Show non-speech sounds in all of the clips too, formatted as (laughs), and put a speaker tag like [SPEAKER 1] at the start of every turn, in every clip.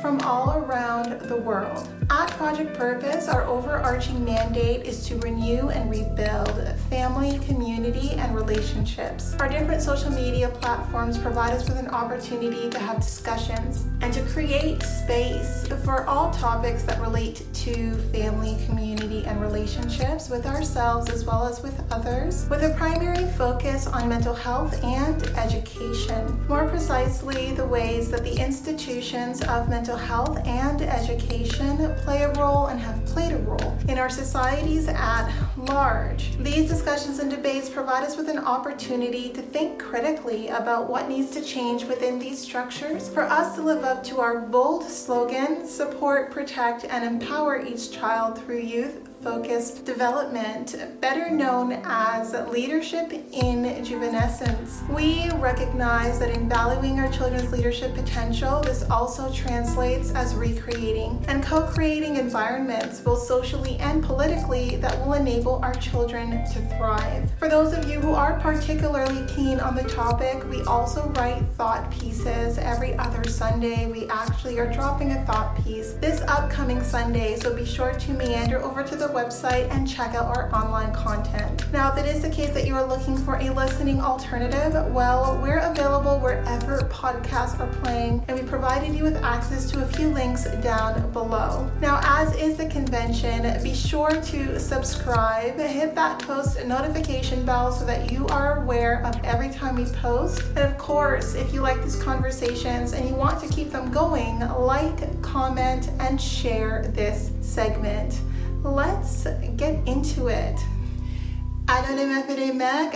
[SPEAKER 1] from all around the world. At Project Purpose, our overarching mandate is to renew and rebuild family, community, and relationships. Our different social media platforms provide us with an opportunity to have discussions and to create space for all topics that relate to family, community, and relationships with ourselves as well as with others, with a primary focus on mental health and education. More precisely, the ways that the institutions of mental health and education play a role and have played a role in our societies at large. These discussions and debates provide us with an opportunity to think critically about what needs to change within these structures for us to live up to our bold slogan support, protect, and empower each child through youth focused development, better known as leadership in juvenescence. We recognize that in valuing our children's leadership potential, this also translates as recreating and co creating environments, both socially and politically, that will enable our children to thrive. For those of you who are particularly keen on the topic, we also write thought pieces every other Sunday. We actually are dropping a thought piece this upcoming Sunday, so be sure to meander over to the website and check out our online content. Now, if it is the case that you are looking for a listening alternative, well, we're available wherever podcasts are playing, and we provided you with access to a few links down below. Now, as is the convention, be sure to subscribe, hit that post notification bell so that you are aware of every time we post. And of course, if you like these conversations and you want to keep them going, like, comment, and share this segment let's get into it.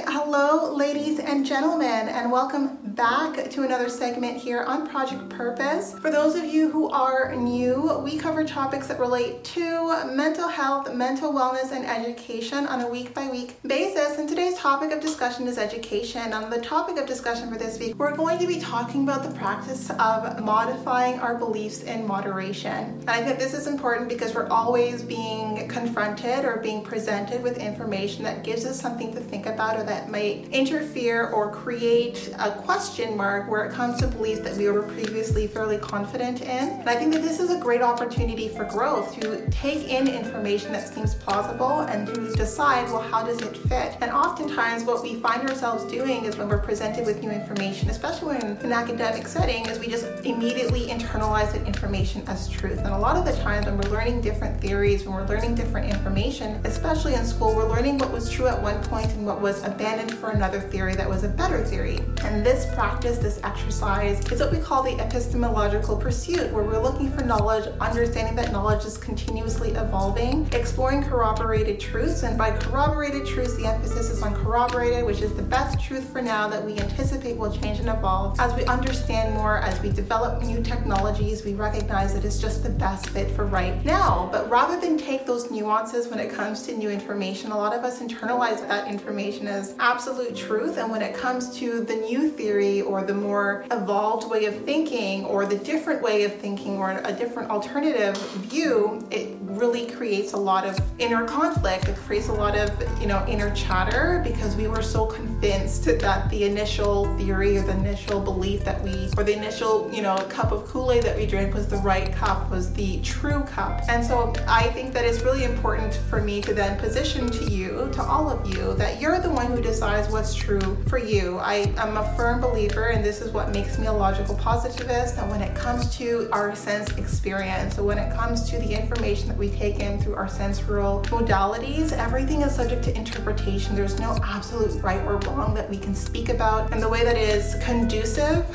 [SPEAKER 1] Hello, ladies and gentlemen, and welcome back to another segment here on Project Purpose. For those of you who are new, we cover topics that relate to mental health, mental wellness, and education on a week by week basis. And today's topic of discussion is education. On the topic of discussion for this week, we're going to be talking about the practice of modifying our beliefs in moderation. And I think this is important because we're always being confronted or being presented with information that gives gives us something to think about or that might interfere or create a question mark where it comes to beliefs that we were previously fairly confident in. And I think that this is a great opportunity for growth to take in information that seems plausible and to decide, well, how does it fit? And oftentimes, what we find ourselves doing is when we're presented with new information, especially in an academic setting, is we just immediately internalize that information as truth. And a lot of the times, when we're learning different theories, when we're learning different information, especially in school, we're learning what was true at one point and what was abandoned for another theory that was a better theory. And this practice, this exercise, is what we call the epistemological pursuit, where we're looking for knowledge, understanding that knowledge is continuously evolving, exploring corroborated truths. And by corroborated truths, the emphasis is on corroborated, which is the best truth for now that we anticipate will change and evolve. As we understand more, as we develop new technologies, we recognize that it's just the best fit for right now. But rather than take those nuances when it comes to new information, a lot of us internalize internalize that information as absolute truth. And when it comes to the new theory or the more evolved way of thinking or the different way of thinking or a different alternative view, it really creates a lot of inner conflict. It creates a lot of, you know, inner chatter because we were so convinced that the initial theory or the initial belief that we, or the initial, you know, cup of Kool Aid that we drank was the right cup, was the true cup. And so I think that it's really important for me to then position to you, to all of you, that you're the one who decides what's true for you. I am a firm believer, and this is what makes me a logical positivist, that when it comes to our sense experience, so when it comes to the information that we take in through our sensorial modalities, everything is subject to interpretation. There's no absolute right or wrong that we can speak about, and the way that is conducive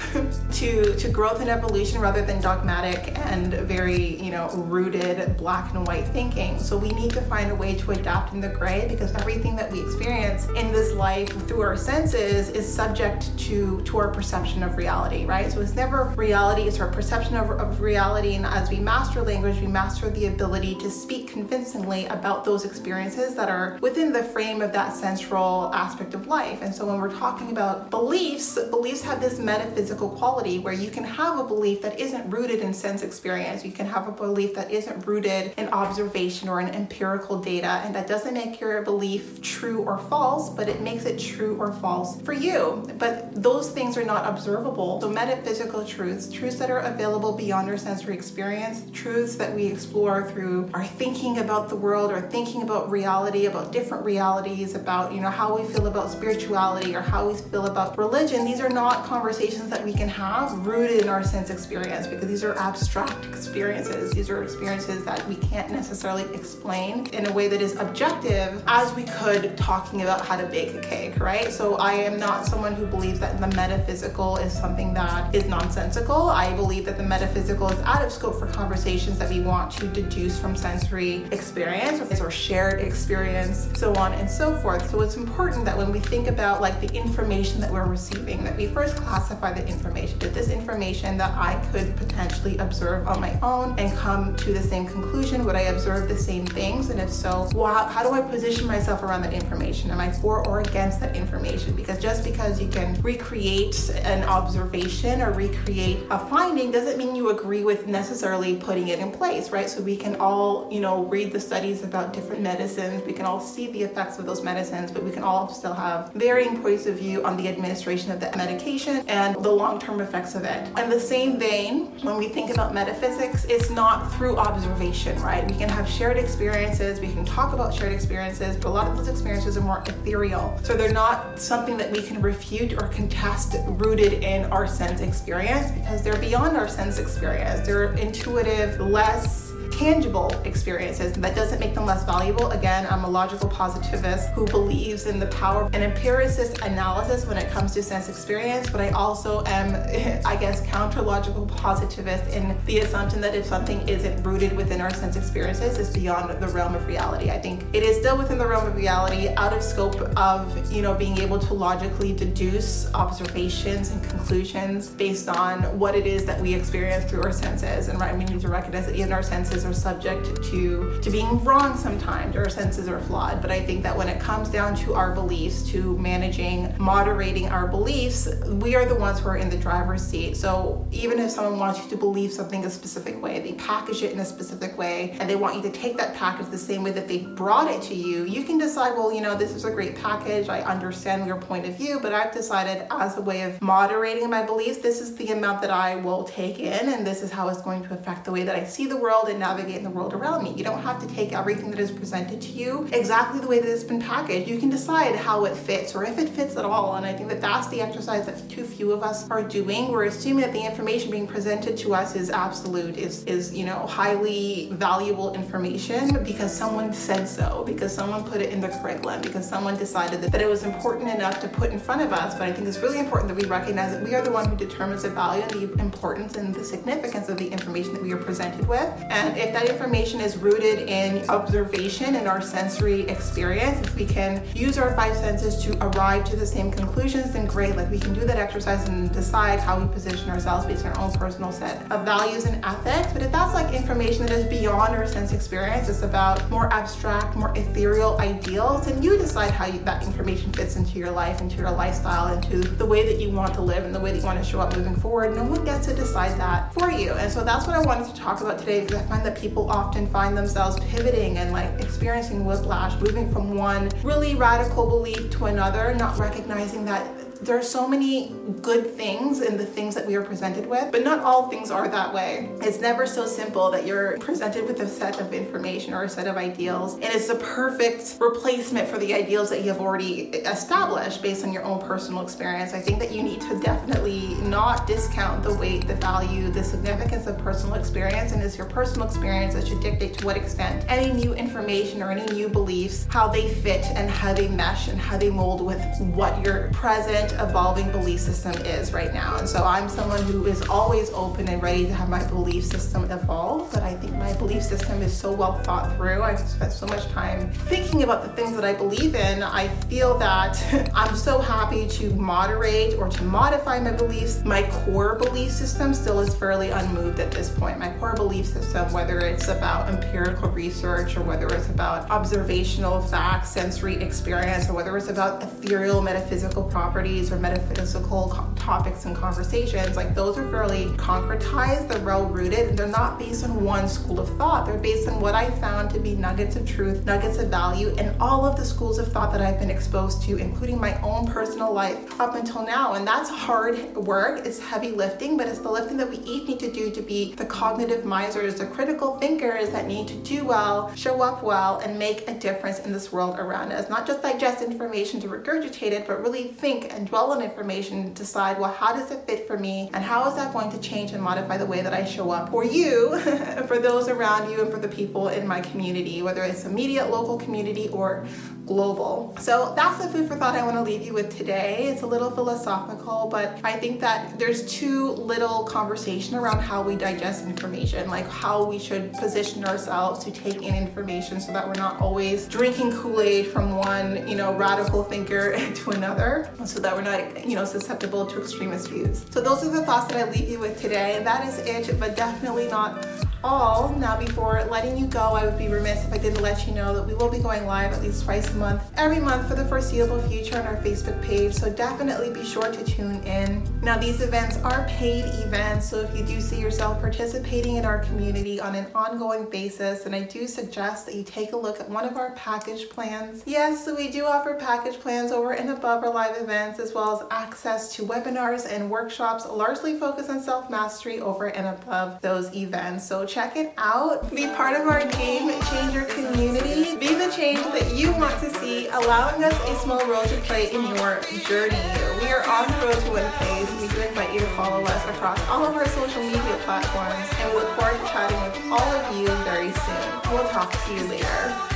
[SPEAKER 1] (laughs) to to growth and evolution rather than dogmatic and very you know rooted black and white thinking. So we need to find a way to adapt in the gray because everything that we experience in this life through our senses is subject to to our perception of reality, right? So it's never reality; it's our perception of, of reality. And as we master language, we master the ability to speak convincingly about those experiences that are within the frame of that central aspect of life. And so when we're talking about beliefs, beliefs have this metaphysical quality where you can have a belief that isn't rooted in sense experience. You can have a belief that isn't rooted in observation or in empirical data, and that doesn't make your belief true or false, but it makes it true or false for you. But those things are not observable. So metaphysical truths, truths that are available beyond our sensory experience, truths that we explore through our thinking about the world or thinking about reality, about different realities, about you know how we feel about spirituality or how we feel about religion. These are not conversations that we can have rooted in our sense experience because these are abstract experiences. These are experiences that we can't necessarily explain in a way that is objective as we could talking about how to bake a cake, right? So I am not someone who believes that the metaphysical is something that is nonsensical. I believe that the metaphysical is out of scope for conversations that we want to deduce from sensory experience or shared experience, so on and so forth. So it's important that when we think about like the information that we're receiving, that we first classify the information. Is this information that I could potentially observe on my own and come to the same conclusion? Would I observe the same things? And if so, well, how do I position myself around that information? Am I for or against that information? Because just because you can recreate an observation or recreate a finding doesn't mean you agree with necessarily putting it in place, right? So we can all, you know, read the studies about different medicines. We can all see the effects of those medicines, but we can all still have varying points of view on the administration of the medication and the long-term effects of it. In the same vein, when we think about metaphysics, it's not through observation, right? We can have shared experiences, we can talk about shared experiences, but a lot of those experiences are more ethereal. So they're not something that we can refute or contest rooted in our sense experience because they're beyond our sense experience. They're intuitive, less tangible experiences. That doesn't make them less valuable. Again, I'm a logical positivist who believes in the power of an empiricist analysis when it comes to sense experience, but I also am, (laughs) I guess, counter logical positivist in the assumption that if something isn't rooted within our sense experiences, it's beyond the realm of reality. I think it is still within the realm of reality, out of scope of, you know, being able to logically deduce observations and conclusions based on what it is that we experience through our senses. And right, we need to recognize that even our senses are subject to to being wrong sometimes our senses are flawed. But i think that when it comes down to our beliefs to managing moderating our beliefs we are the ones who are in the driver's seat. So even if someone wants you to believe something a specific way they package it in a specific way and they want you to take that package the same way that they brought it to you you can decide well you know this is a great package. I understand your point of view but i've decided as a way of moderating my beliefs this is the amount that i will take in and this is how it's going to affect the way that i see the world and navigate in the world around me. You don't have to take everything that is presented to you exactly the way that it's been packaged. You can decide how it fits or if it fits at all. And I think that that's the exercise that too few of us are doing. We're assuming that the information being presented to us is absolute, is, is you know, highly valuable information because someone said so, because someone put it in the curriculum, because someone decided that, that it was important enough to put in front of us. But I think it's really important that we recognize that we are the one who determines the value and the importance and the significance of the information that we are presented with. And if that information is rooted in observation and our sensory experience, if we can use our five senses to arrive to the same conclusions, then great. Like we can do that exercise and decide how we position ourselves based on our own personal set of values and ethics. But if that's like information that is beyond our sense experience, it's about more abstract, more ethereal ideals, then you decide how you, that information fits into your life, into your lifestyle, into the way that you want to live and the way that you want to show up moving forward. No one gets to decide that for you. And so that's what I wanted to talk about today because I find that people often find themselves pivoting and like experiencing whiplash, moving from one really radical belief to another, not recognizing that there are so many good things in the things that we are presented with, but not all things are that way. It's never so simple that you're presented with a set of information or a set of ideals, and it's the perfect replacement for the ideals that you have already established based on your own personal experience. I think that you need to definitely not discount the weight, the value, the significance of personal experience, and it's your personal experience that should dictate to what extent any new information or any new beliefs, how they fit and how they mesh and how they mold with what your present evolving belief system is right now. And so I'm someone who is always open and ready to have my belief system evolve, but I think my belief system is so well thought through. I've spent so much time thinking about the things that I believe in. I feel that (laughs) I'm so happy to moderate or to modify my beliefs. My core belief system still is fairly unmoved at this point. My core belief system, whether it's about empirical research or whether it's about observational facts, sensory experience, or whether it's about ethereal metaphysical properties or metaphysical topics and conversations, like those are fairly concretized, they're well rooted, and they're not based on one school of thought. They're based on what I found to be nuggets of truth, nuggets of value, and all of the schools of thought that I've been exposed to, including my own personal life up until now. And that's hard work, it's heavy lifting, but it's the lifting that we each need to do to be the cognitive misers, the critical thinkers that need to do well, show up well, and make a difference in this world around us. Not just digest information to regurgitate it, but really think and dwell on information and decide, well, how does it fit for me? And how is that going to change and modify the way that I show up for you, (laughs) for those around you, and for the people in my community, whether it's immediate local community or global. So that's the food for thought I want to leave you with today. It's a little philosophical, but I think that there's too little conversation around how we digest information, like how we should position ourselves to take in information so that we're not always drinking Kool-Aid from one, you know, radical thinker (laughs) to another, so that we're not, you know, susceptible to extremist views. So those are the thoughts that I leave you with today. That is it, but definitely not all. Now, before letting you go, I would be remiss if I didn't let you know that we will be going live at least twice a month, every month for the foreseeable future on our Facebook page. So definitely be sure to tune in. Now, these events are paid events, so if you do see yourself participating in our community on an ongoing basis, then I do suggest that you take a look at one of our package plans. Yes, so we do offer package plans over and above our live events, as well as access to webinars and workshops largely focused on self mastery over and above those events. So check it out. Be part of our game changer community. Be the change that you want to see, allowing us a small role to play in your journey. We are on the road to 1K, so we do invite you to follow us across all of our social media platforms, and we look forward to chatting with all of you very soon. We'll talk to you later.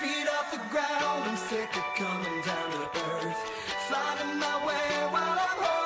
[SPEAKER 1] Feet off the ground, I'm sick of coming down to earth. Finding my way while I'm home.